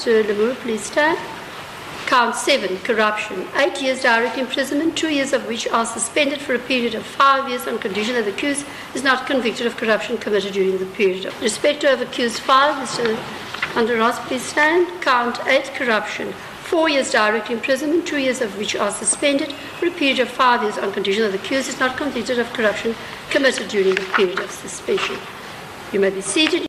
Mr. Lamoer, please stand. Count 7, corruption. 8 years direct imprisonment, 2 years of which are suspended for a period of 5 years on condition that the accused is not convicted of corruption committed during the period. Of respect of accused 5, Mr. Andros, please stand. Count 8, corruption. 4 years direct imprisonment, 2 years of which are suspended for a period of 5 years on condition that the accused is not convicted of corruption committed during the period of suspension. You may be seated.